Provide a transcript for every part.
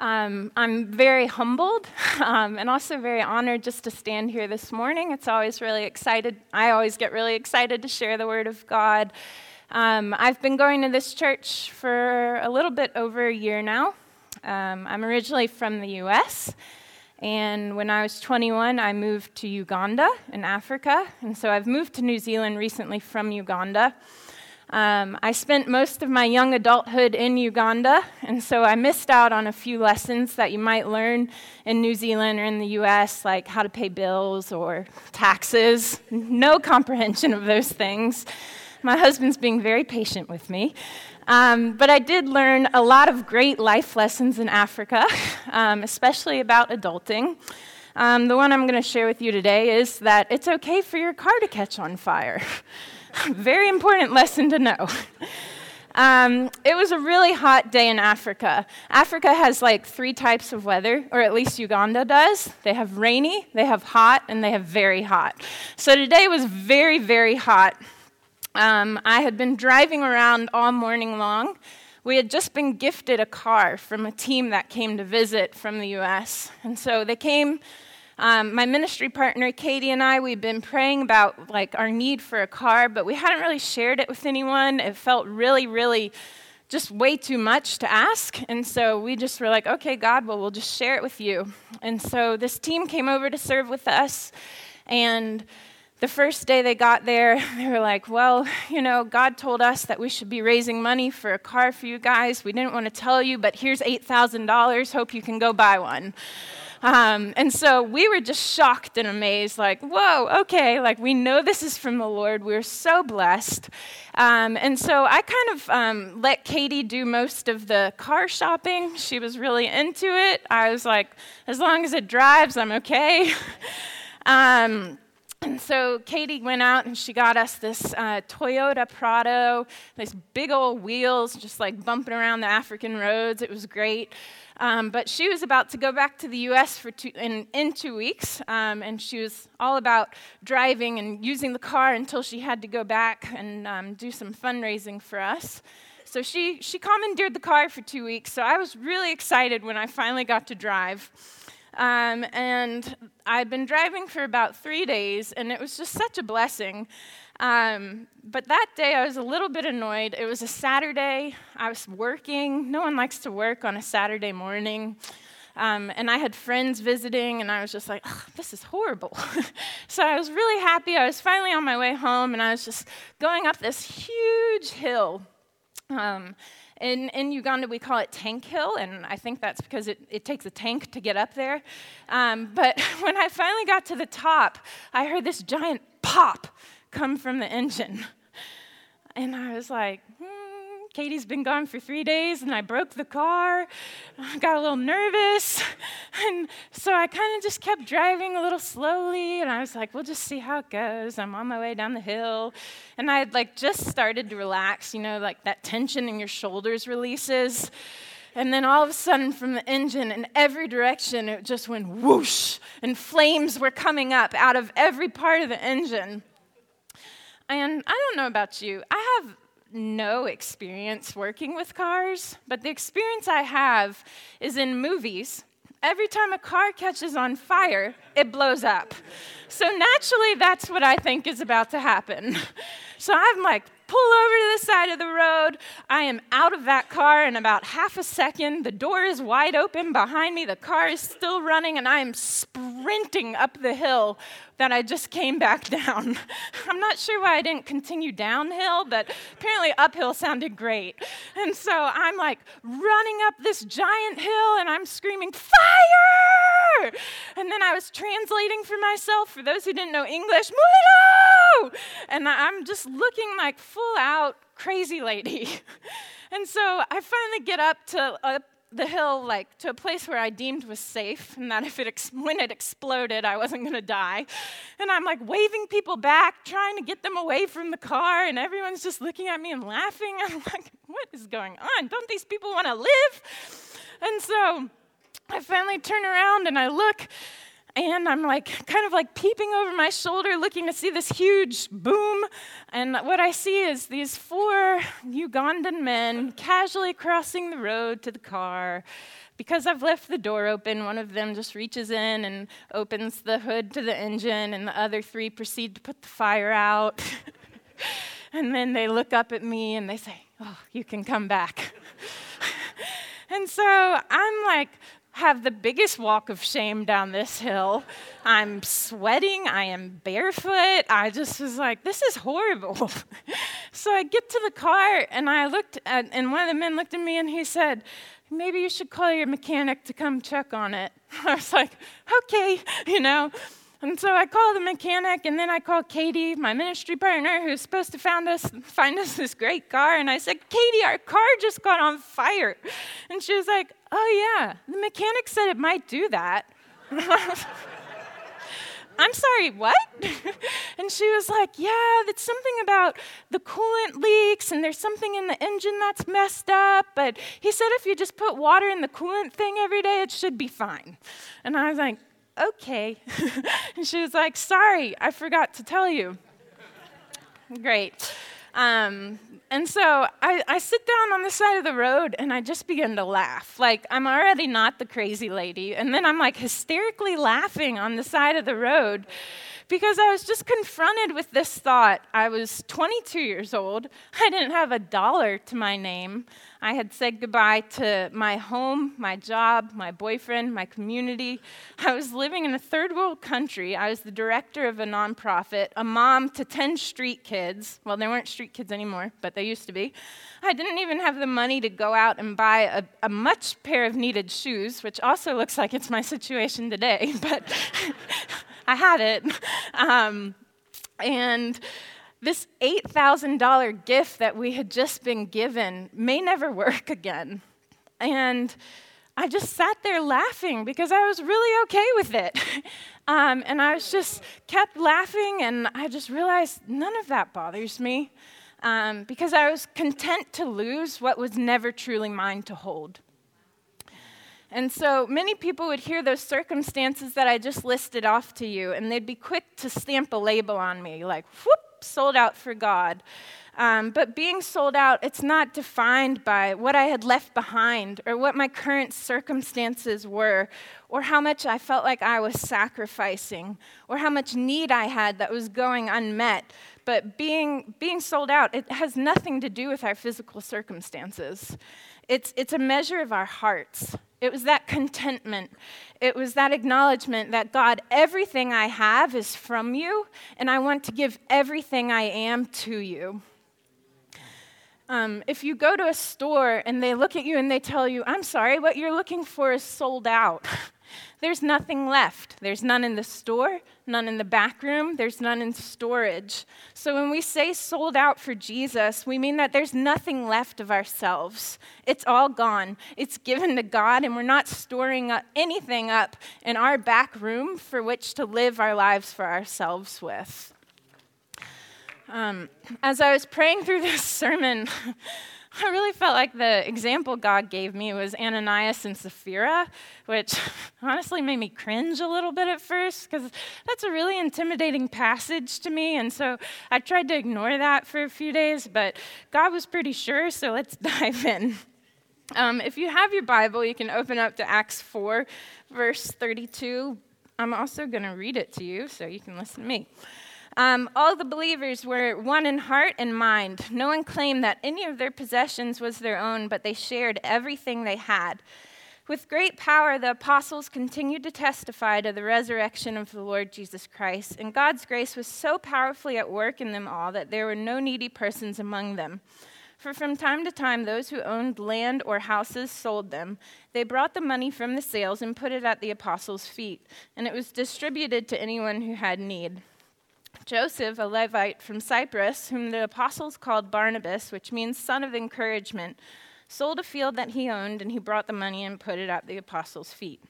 Um, I'm very humbled um, and also very honored just to stand here this morning. It's always really excited. I always get really excited to share the Word of God. Um, I've been going to this church for a little bit over a year now. Um, I'm originally from the U.S. And when I was 21, I moved to Uganda in Africa. And so I've moved to New Zealand recently from Uganda. Um, I spent most of my young adulthood in Uganda, and so I missed out on a few lessons that you might learn in New Zealand or in the US, like how to pay bills or taxes. No comprehension of those things. My husband's being very patient with me. Um, but I did learn a lot of great life lessons in Africa, um, especially about adulting. Um, the one I'm going to share with you today is that it's okay for your car to catch on fire. Very important lesson to know. Um, it was a really hot day in Africa. Africa has like three types of weather, or at least Uganda does. They have rainy, they have hot, and they have very hot. So today was very, very hot. Um, I had been driving around all morning long. We had just been gifted a car from a team that came to visit from the US. And so they came um, my ministry partner, Katie, and I, we've been praying about like our need for a car, but we hadn't really shared it with anyone. It felt really, really just way too much to ask. And so we just were like, okay, God, well, we'll just share it with you. And so this team came over to serve with us. And the first day they got there, they were like, Well, you know, God told us that we should be raising money for a car for you guys. We didn't want to tell you, but here's $8,000. Hope you can go buy one. Um, and so we were just shocked and amazed, like, whoa, okay, like we know this is from the Lord. We're so blessed. Um, and so I kind of um, let Katie do most of the car shopping. She was really into it. I was like, as long as it drives, I'm okay. And so Katie went out and she got us this uh, Toyota Prado, these big old wheels, just like bumping around the African roads. It was great. Um, but she was about to go back to the U.S. for two, in, in two weeks, um, and she was all about driving and using the car until she had to go back and um, do some fundraising for us. So she, she commandeered the car for two weeks. So I was really excited when I finally got to drive. Um, and I'd been driving for about three days, and it was just such a blessing. Um, but that day I was a little bit annoyed. It was a Saturday. I was working. No one likes to work on a Saturday morning. Um, and I had friends visiting, and I was just like, this is horrible. so I was really happy. I was finally on my way home, and I was just going up this huge hill. Um, in, in Uganda, we call it Tank Hill, and I think that's because it, it takes a tank to get up there. Um, but when I finally got to the top, I heard this giant pop come from the engine. And I was like, hmm Katie's been gone for three days and I broke the car. I got a little nervous. And so I kind of just kept driving a little slowly. And I was like, we'll just see how it goes. I'm on my way down the hill. And I had like just started to relax, you know, like that tension in your shoulders releases. And then all of a sudden, from the engine in every direction, it just went whoosh, and flames were coming up out of every part of the engine. And I don't know about you, I have no experience working with cars, but the experience I have is in movies. Every time a car catches on fire, it blows up. So naturally, that's what I think is about to happen. So I'm like, pull over to the side of the road. I am out of that car in about half a second. The door is wide open behind me. The car is still running, and I am sprinting up the hill that I just came back down. I'm not sure why I didn't continue downhill, but apparently uphill sounded great. And so I'm like running up this giant hill and I'm screaming, Fire! And then I was translating for myself, for those who didn't know English, Mulino! And I'm just looking like full out crazy lady. And so I finally get up to up the hill like to a place where I deemed was safe, and that if it ex- when it exploded, I wasn't going to die. And I'm like waving people back, trying to get them away from the car, and everyone's just looking at me and laughing. I'm like, what is going on? Don't these people want to live? And so I finally turn around and I look, and I'm like, kind of like peeping over my shoulder, looking to see this huge boom. And what I see is these four Ugandan men casually crossing the road to the car, because I've left the door open, one of them just reaches in and opens the hood to the engine, and the other three proceed to put the fire out. and then they look up at me and they say, Oh, you can come back. and so I'm like, have the biggest walk of shame down this hill. I'm sweating. I am barefoot. I just was like, this is horrible. so I get to the car and I looked at, and one of the men looked at me and he said, maybe you should call your mechanic to come check on it. I was like, okay, you know. And so I call the mechanic, and then I call Katie, my ministry partner, who's supposed to find us, find us this great car. And I said, Katie, our car just got on fire. And she was like, Oh, yeah, the mechanic said it might do that. I'm sorry, what? and she was like, Yeah, that's something about the coolant leaks, and there's something in the engine that's messed up. But he said if you just put water in the coolant thing every day, it should be fine. And I was like, Okay. and she was like, Sorry, I forgot to tell you. Great. Um, and so I, I, sit down on the side of the road and I just begin to laugh. Like, I'm already not the crazy lady. And then I'm like hysterically laughing on the side of the road because I was just confronted with this thought. I was 22 years old, I didn't have a dollar to my name. I had said goodbye to my home, my job, my boyfriend, my community. I was living in a third world country. I was the director of a nonprofit, a mom to 10 street kids. Well, they weren't street kids anymore, but they used to be. I didn't even have the money to go out and buy a, a much pair of needed shoes, which also looks like it's my situation today, but I had it. Um, and this $8,000 gift that we had just been given may never work again. And I just sat there laughing because I was really okay with it. Um, and I was just kept laughing, and I just realized none of that bothers me um, because I was content to lose what was never truly mine to hold. And so many people would hear those circumstances that I just listed off to you, and they'd be quick to stamp a label on me, like, whoop, sold out for God. Um, but being sold out, it's not defined by what I had left behind or what my current circumstances were or how much I felt like I was sacrificing or how much need I had that was going unmet. But being, being sold out, it has nothing to do with our physical circumstances. It's, it's a measure of our hearts. It was that contentment. It was that acknowledgement that God, everything I have is from you, and I want to give everything I am to you. Um, if you go to a store and they look at you and they tell you, I'm sorry, what you're looking for is sold out. There's nothing left. There's none in the store, none in the back room, there's none in storage. So when we say sold out for Jesus, we mean that there's nothing left of ourselves. It's all gone. It's given to God, and we're not storing up anything up in our back room for which to live our lives for ourselves with. Um, as I was praying through this sermon, I really felt like the example God gave me was Ananias and Sapphira, which honestly made me cringe a little bit at first because that's a really intimidating passage to me. And so I tried to ignore that for a few days, but God was pretty sure, so let's dive in. Um, if you have your Bible, you can open up to Acts 4, verse 32. I'm also going to read it to you so you can listen to me. Um, all the believers were one in heart and mind. No one claimed that any of their possessions was their own, but they shared everything they had. With great power, the apostles continued to testify to the resurrection of the Lord Jesus Christ, and God's grace was so powerfully at work in them all that there were no needy persons among them. For from time to time, those who owned land or houses sold them. They brought the money from the sales and put it at the apostles' feet, and it was distributed to anyone who had need. Joseph, a Levite from Cyprus, whom the apostles called Barnabas, which means son of encouragement, sold a field that he owned, and he brought the money and put it at the apostles' feet.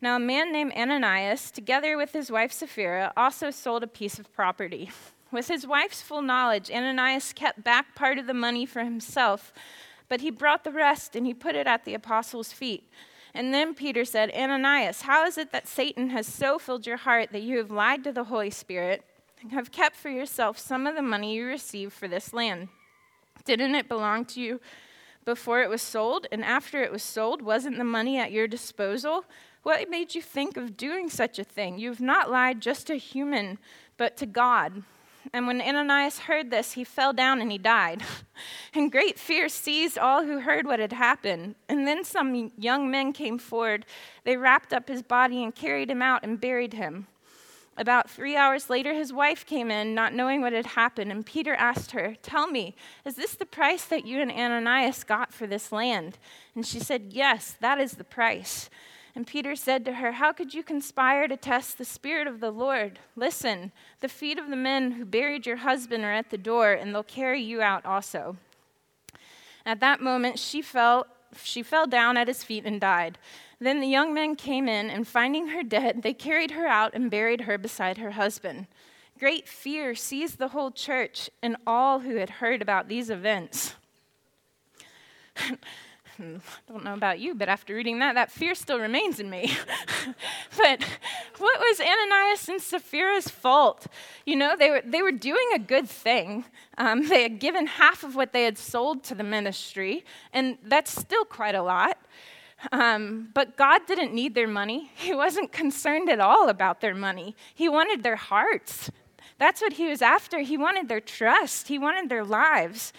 Now, a man named Ananias, together with his wife Sapphira, also sold a piece of property. With his wife's full knowledge, Ananias kept back part of the money for himself, but he brought the rest and he put it at the apostles' feet. And then Peter said, Ananias, how is it that Satan has so filled your heart that you have lied to the Holy Spirit? Have kept for yourself some of the money you received for this land. Didn't it belong to you before it was sold and after it was sold? Wasn't the money at your disposal? What made you think of doing such a thing? You have not lied just to human, but to God. And when Ananias heard this, he fell down and he died. and great fear seized all who heard what had happened. And then some young men came forward. They wrapped up his body and carried him out and buried him. About three hours later, his wife came in, not knowing what had happened, and Peter asked her, Tell me, is this the price that you and Ananias got for this land? And she said, Yes, that is the price. And Peter said to her, How could you conspire to test the Spirit of the Lord? Listen, the feet of the men who buried your husband are at the door, and they'll carry you out also. At that moment, she fell, she fell down at his feet and died. Then the young men came in, and finding her dead, they carried her out and buried her beside her husband. Great fear seized the whole church and all who had heard about these events. I don't know about you, but after reading that, that fear still remains in me. but what was Ananias and Sapphira's fault? You know, they were, they were doing a good thing. Um, they had given half of what they had sold to the ministry, and that's still quite a lot. Um, but God didn't need their money. He wasn't concerned at all about their money. He wanted their hearts. That's what he was after. He wanted their trust, he wanted their lives.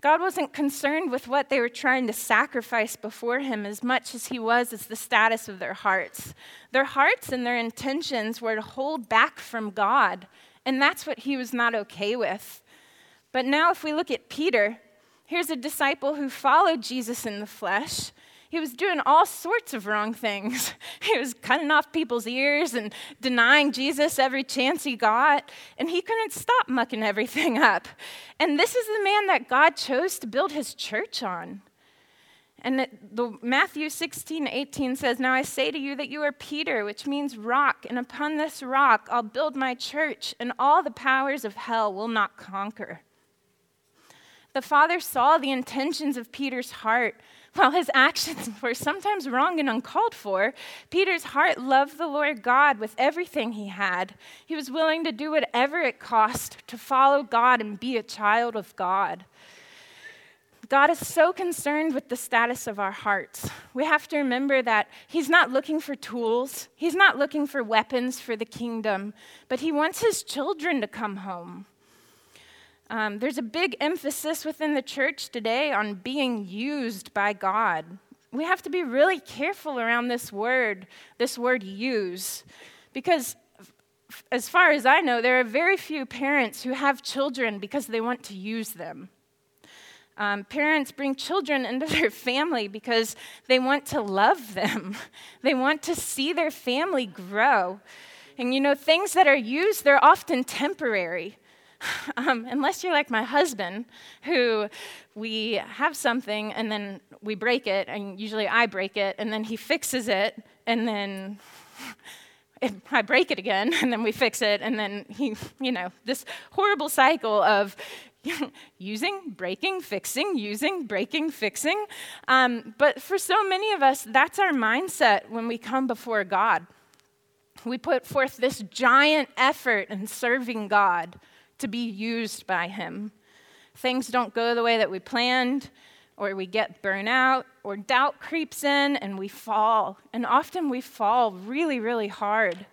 God wasn't concerned with what they were trying to sacrifice before Him as much as He was as the status of their hearts. Their hearts and their intentions were to hold back from God, and that's what He was not okay with. But now, if we look at Peter, here's a disciple who followed Jesus in the flesh, he was doing all sorts of wrong things. He was cutting off people's ears and denying Jesus every chance he got, and he couldn't stop mucking everything up. And this is the man that God chose to build his church on. And the, Matthew 16, 18 says, Now I say to you that you are Peter, which means rock, and upon this rock I'll build my church, and all the powers of hell will not conquer. The Father saw the intentions of Peter's heart while his actions were sometimes wrong and uncalled for, Peter's heart loved the Lord God with everything he had. He was willing to do whatever it cost to follow God and be a child of God. God is so concerned with the status of our hearts. We have to remember that He's not looking for tools, He's not looking for weapons for the kingdom, but He wants His children to come home. Um, there's a big emphasis within the church today on being used by God. We have to be really careful around this word, this word use, because as far as I know, there are very few parents who have children because they want to use them. Um, parents bring children into their family because they want to love them. They want to see their family grow. And you know, things that are used, they're often temporary. Um, unless you're like my husband, who we have something and then we break it, and usually I break it, and then he fixes it, and then I break it again, and then we fix it, and then he, you know, this horrible cycle of using, breaking, fixing, using, breaking, fixing. Um, but for so many of us, that's our mindset when we come before God. We put forth this giant effort in serving God to be used by Him. Things don't go the way that we planned, or we get burnout, or doubt creeps in and we fall. And often we fall really, really hard.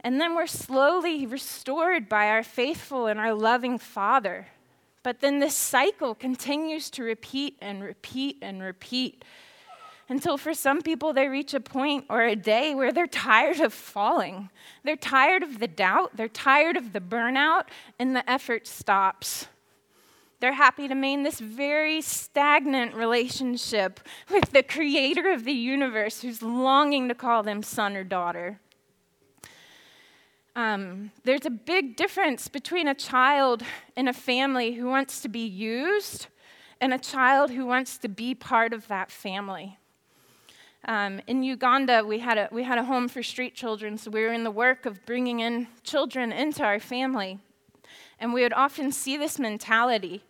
And then we're slowly restored by our faithful and our loving Father. But then this cycle continues to repeat and repeat and repeat until for some people they reach a point or a day where they're tired of falling. They're tired of the doubt, they're tired of the burnout, and the effort stops. They're happy to maintain this very stagnant relationship with the creator of the universe who's longing to call them son or daughter. Um, there's a big difference between a child in a family who wants to be used and a child who wants to be part of that family. Um, in Uganda, we had, a, we had a home for street children, so we were in the work of bringing in children into our family. And we would often see this mentality.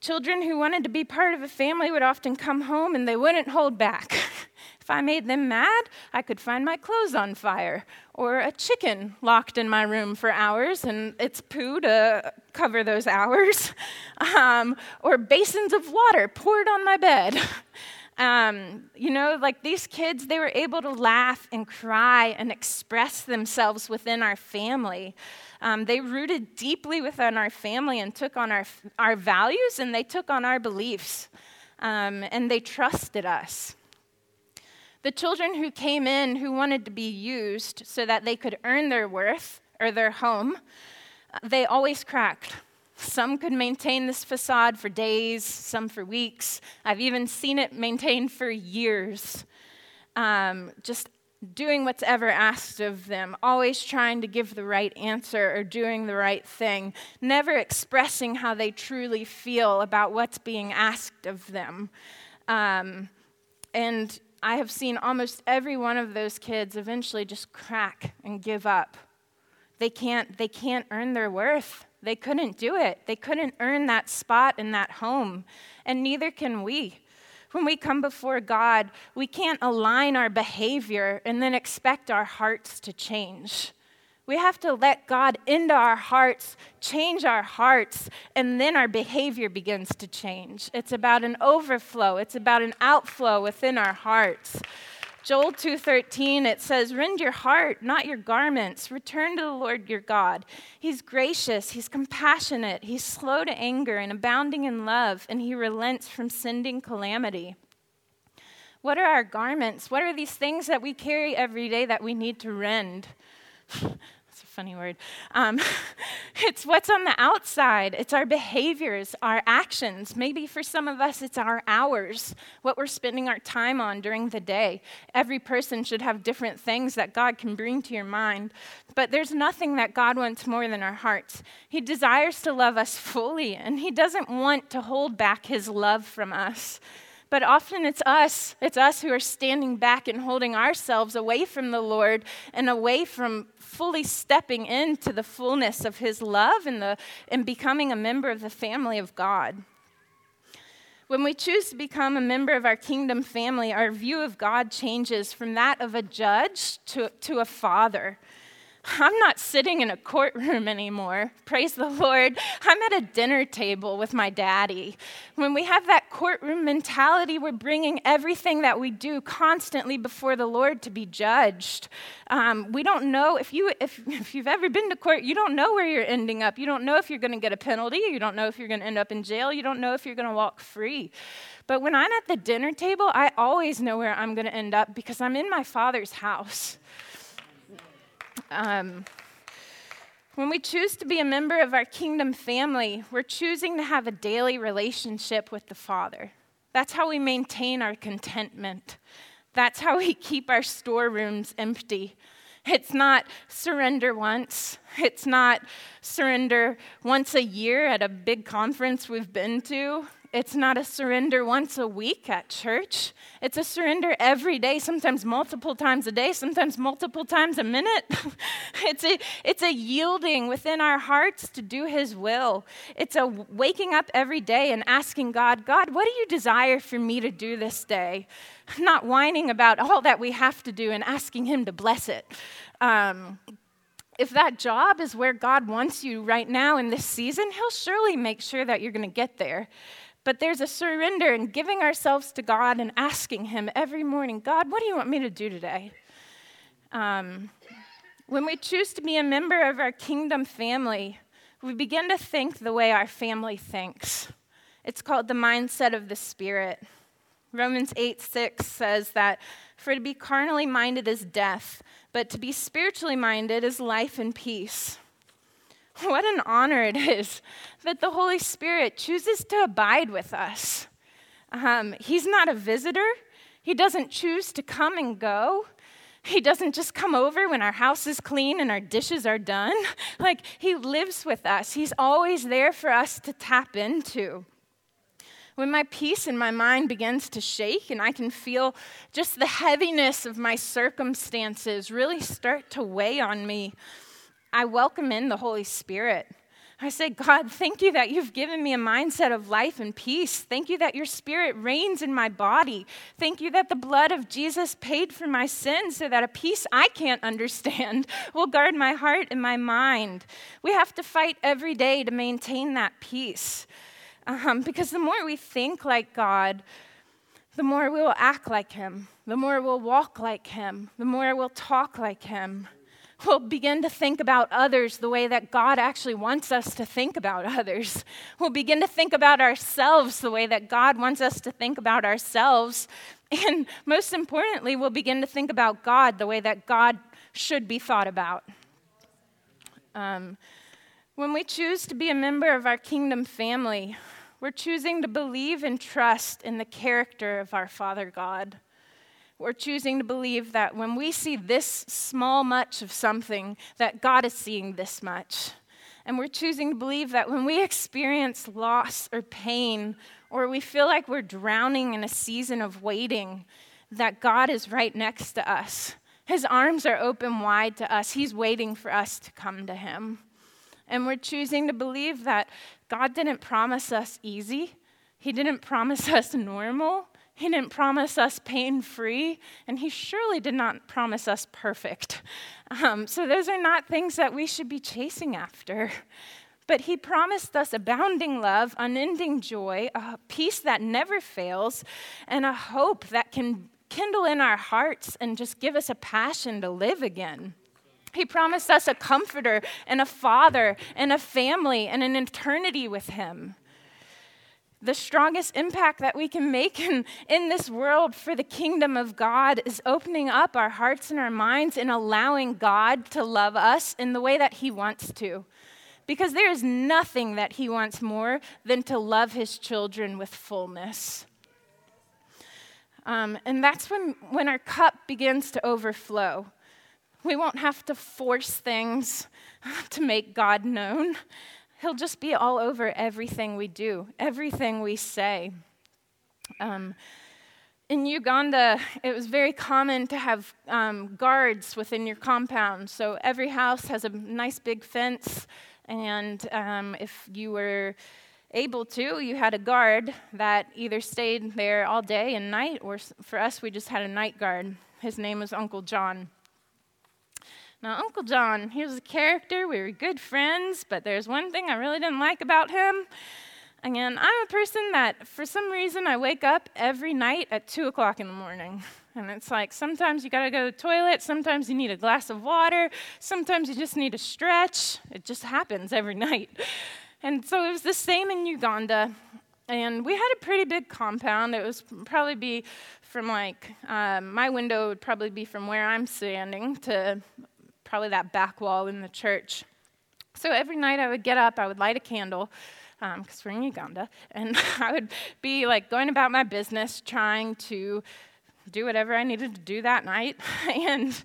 Children who wanted to be part of a family would often come home and they wouldn't hold back. If I made them mad, I could find my clothes on fire, or a chicken locked in my room for hours and its poo to cover those hours, um, or basins of water poured on my bed. Um, you know, like these kids, they were able to laugh and cry and express themselves within our family. Um, they rooted deeply within our family and took on our, our values and they took on our beliefs. Um, and they trusted us. The children who came in who wanted to be used so that they could earn their worth or their home, they always cracked. Some could maintain this facade for days, some for weeks. I've even seen it maintained for years. Um, just doing what's ever asked of them, always trying to give the right answer or doing the right thing, never expressing how they truly feel about what's being asked of them. Um, and I have seen almost every one of those kids eventually just crack and give up. They can't, they can't earn their worth. They couldn't do it. They couldn't earn that spot in that home, and neither can we. When we come before God, we can't align our behavior and then expect our hearts to change. We have to let God into our hearts, change our hearts, and then our behavior begins to change. It's about an overflow, it's about an outflow within our hearts. Joel 2:13 it says rend your heart not your garments. Return to the Lord your God. He's gracious he's compassionate he's slow to anger and abounding in love and he relents from sending calamity. What are our garments? What are these things that we carry every day that we need to rend funny word. Um, it's what's on the outside, it's our behaviors, our actions. Maybe for some of us, it's our hours, what we're spending our time on during the day. Every person should have different things that God can bring to your mind. But there's nothing that God wants more than our hearts. He desires to love us fully, and He doesn't want to hold back His love from us. But often it's us. It's us who are standing back and holding ourselves away from the Lord and away from fully stepping into the fullness of His love and, the, and becoming a member of the family of God. When we choose to become a member of our kingdom family, our view of God changes from that of a judge to, to a father. I'm not sitting in a courtroom anymore. Praise the Lord. I'm at a dinner table with my daddy. When we have that courtroom mentality, we're bringing everything that we do constantly before the Lord to be judged. Um, we don't know if, you, if, if you've ever been to court, you don't know where you're ending up. You don't know if you're going to get a penalty. You don't know if you're going to end up in jail. You don't know if you're going to walk free. But when I'm at the dinner table, I always know where I'm going to end up because I'm in my father's house. Um, when we choose to be a member of our kingdom family, we're choosing to have a daily relationship with the Father. That's how we maintain our contentment. That's how we keep our storerooms empty. It's not surrender once. It's not surrender once a year at a big conference we've been to. It's not a surrender once a week at church. It's a surrender every day, sometimes multiple times a day, sometimes multiple times a minute. it's, a, it's a yielding within our hearts to do His will. It's a waking up every day and asking God, God, what do you desire for me to do this day? Not whining about all that we have to do and asking Him to bless it. Um, if that job is where God wants you right now in this season, He'll surely make sure that you're going to get there. But there's a surrender and giving ourselves to God and asking Him every morning, God, what do you want me to do today? Um, when we choose to be a member of our kingdom family, we begin to think the way our family thinks. It's called the mindset of the Spirit. Romans 8 6 says that for to be carnally minded is death, but to be spiritually minded is life and peace. What an honor it is that the Holy Spirit chooses to abide with us. Um, he's not a visitor, He doesn't choose to come and go. He doesn't just come over when our house is clean and our dishes are done. Like, He lives with us. He's always there for us to tap into. When my peace in my mind begins to shake and I can feel just the heaviness of my circumstances really start to weigh on me, I welcome in the Holy Spirit. I say, God, thank you that you've given me a mindset of life and peace. Thank you that your spirit reigns in my body. Thank you that the blood of Jesus paid for my sins so that a peace I can't understand will guard my heart and my mind. We have to fight every day to maintain that peace. Um, because the more we think like God, the more we will act like Him, the more we'll walk like Him, the more we'll talk like Him we'll begin to think about others the way that God actually wants us to think about others. We'll begin to think about ourselves the way that God wants us to think about ourselves. And most importantly, we'll begin to think about God the way that God should be thought about. Um, when we choose to be a member of our kingdom family, we're choosing to believe and trust in the character of our Father God we're choosing to believe that when we see this small much of something, that God is seeing this much. And we're choosing to believe that when we experience loss or pain, or we feel like we're drowning in a season of waiting, that God is right next to us. His arms are open wide to us. He's waiting for us to come to Him. And we're choosing to believe that God didn't promise us easy, He didn't promise us normal, he didn't promise us pain free, and He surely did not promise us perfect. Um, so, those are not things that we should be chasing after. But He promised us abounding love, unending joy, a peace that never fails, and a hope that can kindle in our hearts and just give us a passion to live again. He promised us a comforter and a father and a family and an eternity with Him the strongest impact that we can make in, in this world for the kingdom of God is opening up our hearts and our minds and allowing God to love us in the way that He wants to. Because there is nothing that He wants more than to love His children with fullness. Um, and that's when, when our cup begins to overflow. We won't have to force things to make God known. He'll just be all over everything we do, everything we say. Um, in Uganda, it was very common to have um, guards within your compound. So every house has a nice big fence, and um, if you were able to, you had a guard that either stayed there all day and night, or for us, we just had a night guard. His name was Uncle John. Now, Uncle John, he was a character. We were good friends, but there's one thing I really didn't like about him. Again, I'm a person that, for some reason, I wake up every night at 2 o'clock in the morning. And it's like sometimes you gotta go to the toilet, sometimes you need a glass of water, sometimes you just need a stretch. It just happens every night. And so it was the same in Uganda. And we had a pretty big compound. It was probably be from like, um, my window would probably be from where I'm standing to probably that back wall in the church. So every night I would get up, I would light a candle, because um, we're in Uganda, and I would be like going about my business, trying to do whatever I needed to do that night. and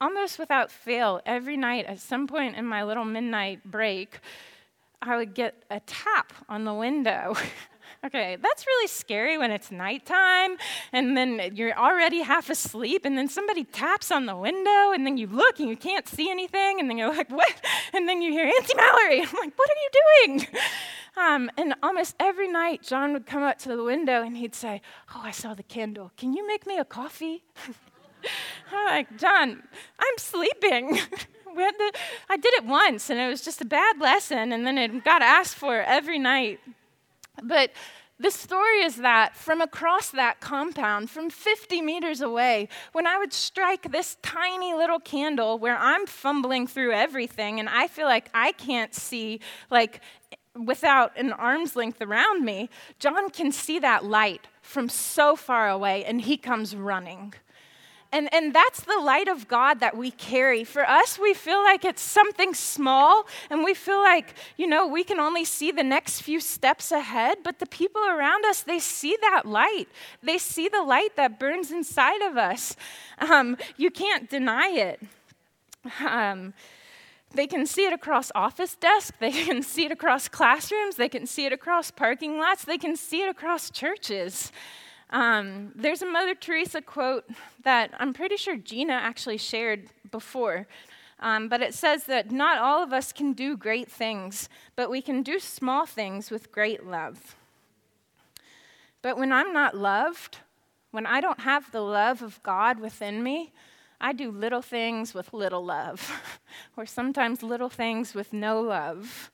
almost without fail, every night at some point in my little midnight break, I would get a tap on the window. Okay, that's really scary when it's nighttime and then you're already half asleep and then somebody taps on the window and then you look and you can't see anything and then you're like, what? And then you hear Auntie Mallory. I'm like, what are you doing? Um, and almost every night, John would come up to the window and he'd say, Oh, I saw the candle. Can you make me a coffee? I'm like, John, I'm sleeping. to, I did it once and it was just a bad lesson, and then it got asked for every night. But the story is that from across that compound, from 50 meters away, when I would strike this tiny little candle where I'm fumbling through everything and I feel like I can't see, like, without an arm's length around me, John can see that light from so far away and he comes running. And, and that's the light of God that we carry. For us, we feel like it's something small, and we feel like, you know, we can only see the next few steps ahead. But the people around us, they see that light. They see the light that burns inside of us. Um, you can't deny it. Um, they can see it across office desks, they can see it across classrooms, they can see it across parking lots, they can see it across churches. Um, there's a Mother Teresa quote that I'm pretty sure Gina actually shared before. Um, but it says that not all of us can do great things, but we can do small things with great love. But when I'm not loved, when I don't have the love of God within me, I do little things with little love, or sometimes little things with no love.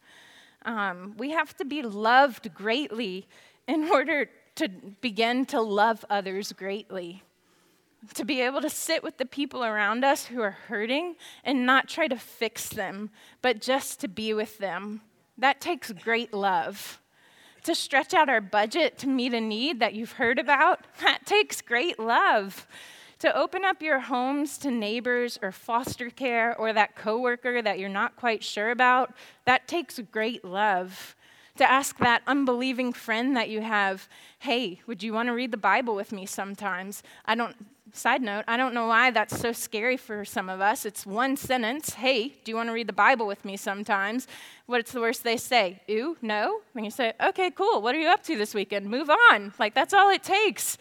Um, we have to be loved greatly in order to begin to love others greatly. To be able to sit with the people around us who are hurting and not try to fix them, but just to be with them. That takes great love. To stretch out our budget to meet a need that you've heard about, that takes great love to open up your homes to neighbors or foster care or that coworker that you're not quite sure about, that takes great love. To ask that unbelieving friend that you have, hey, would you want to read the Bible with me sometimes? I don't, side note, I don't know why that's so scary for some of us. It's one sentence, hey, do you want to read the Bible with me sometimes? What's the worst they say? Ooh, no? And you say, okay, cool, what are you up to this weekend? Move on. Like, that's all it takes.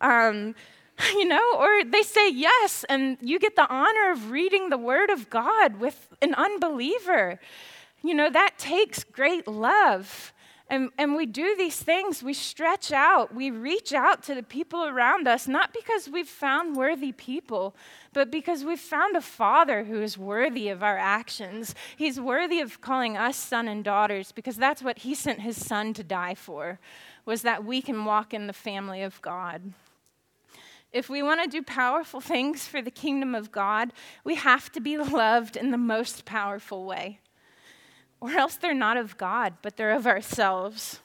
Um, you know, or they say yes, and you get the honor of reading the Word of God with an unbeliever. You know, that takes great love. And, and we do these things, we stretch out, we reach out to the people around us, not because we've found worthy people, but because we've found a father who is worthy of our actions. He's worthy of calling us son and daughters because that's what he sent his son to die for, was that we can walk in the family of God. If we want to do powerful things for the kingdom of God, we have to be loved in the most powerful way. Or else they're not of God, but they're of ourselves.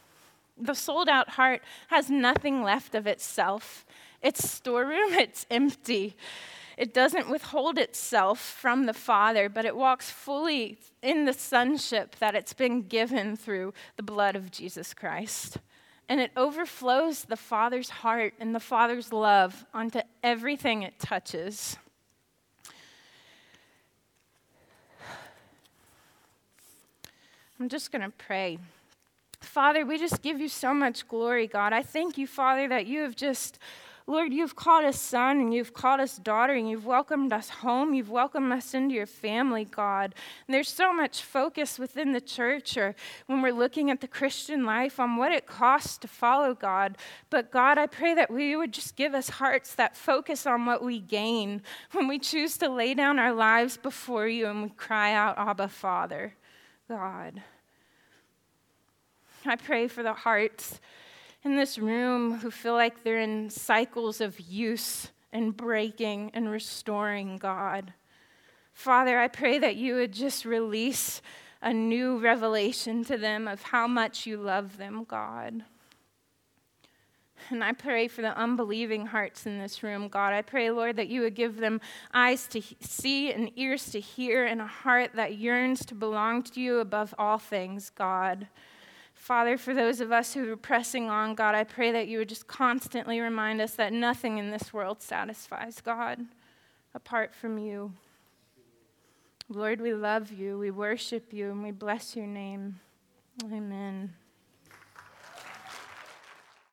The sold out heart has nothing left of itself. Its storeroom, it's empty. It doesn't withhold itself from the Father, but it walks fully in the sonship that it's been given through the blood of Jesus Christ and it overflows the Father's heart and the Father's love onto everything it touches. I'm just going to pray. Father, we just give you so much glory, God. I thank you, Father, that you have just Lord, you've called us son and you've called us daughter and you've welcomed us home. You've welcomed us into your family, God. And there's so much focus within the church or when we're looking at the Christian life on what it costs to follow God. But God, I pray that we would just give us hearts that focus on what we gain when we choose to lay down our lives before you and we cry out, Abba, Father, God. I pray for the hearts in this room who feel like they're in cycles of use and breaking and restoring God. Father, I pray that you would just release a new revelation to them of how much you love them, God. And I pray for the unbelieving hearts in this room, God. I pray, Lord, that you would give them eyes to see and ears to hear and a heart that yearns to belong to you above all things, God. Father, for those of us who are pressing on, God, I pray that you would just constantly remind us that nothing in this world satisfies, God, apart from you. Lord, we love you, we worship you, and we bless your name. Amen.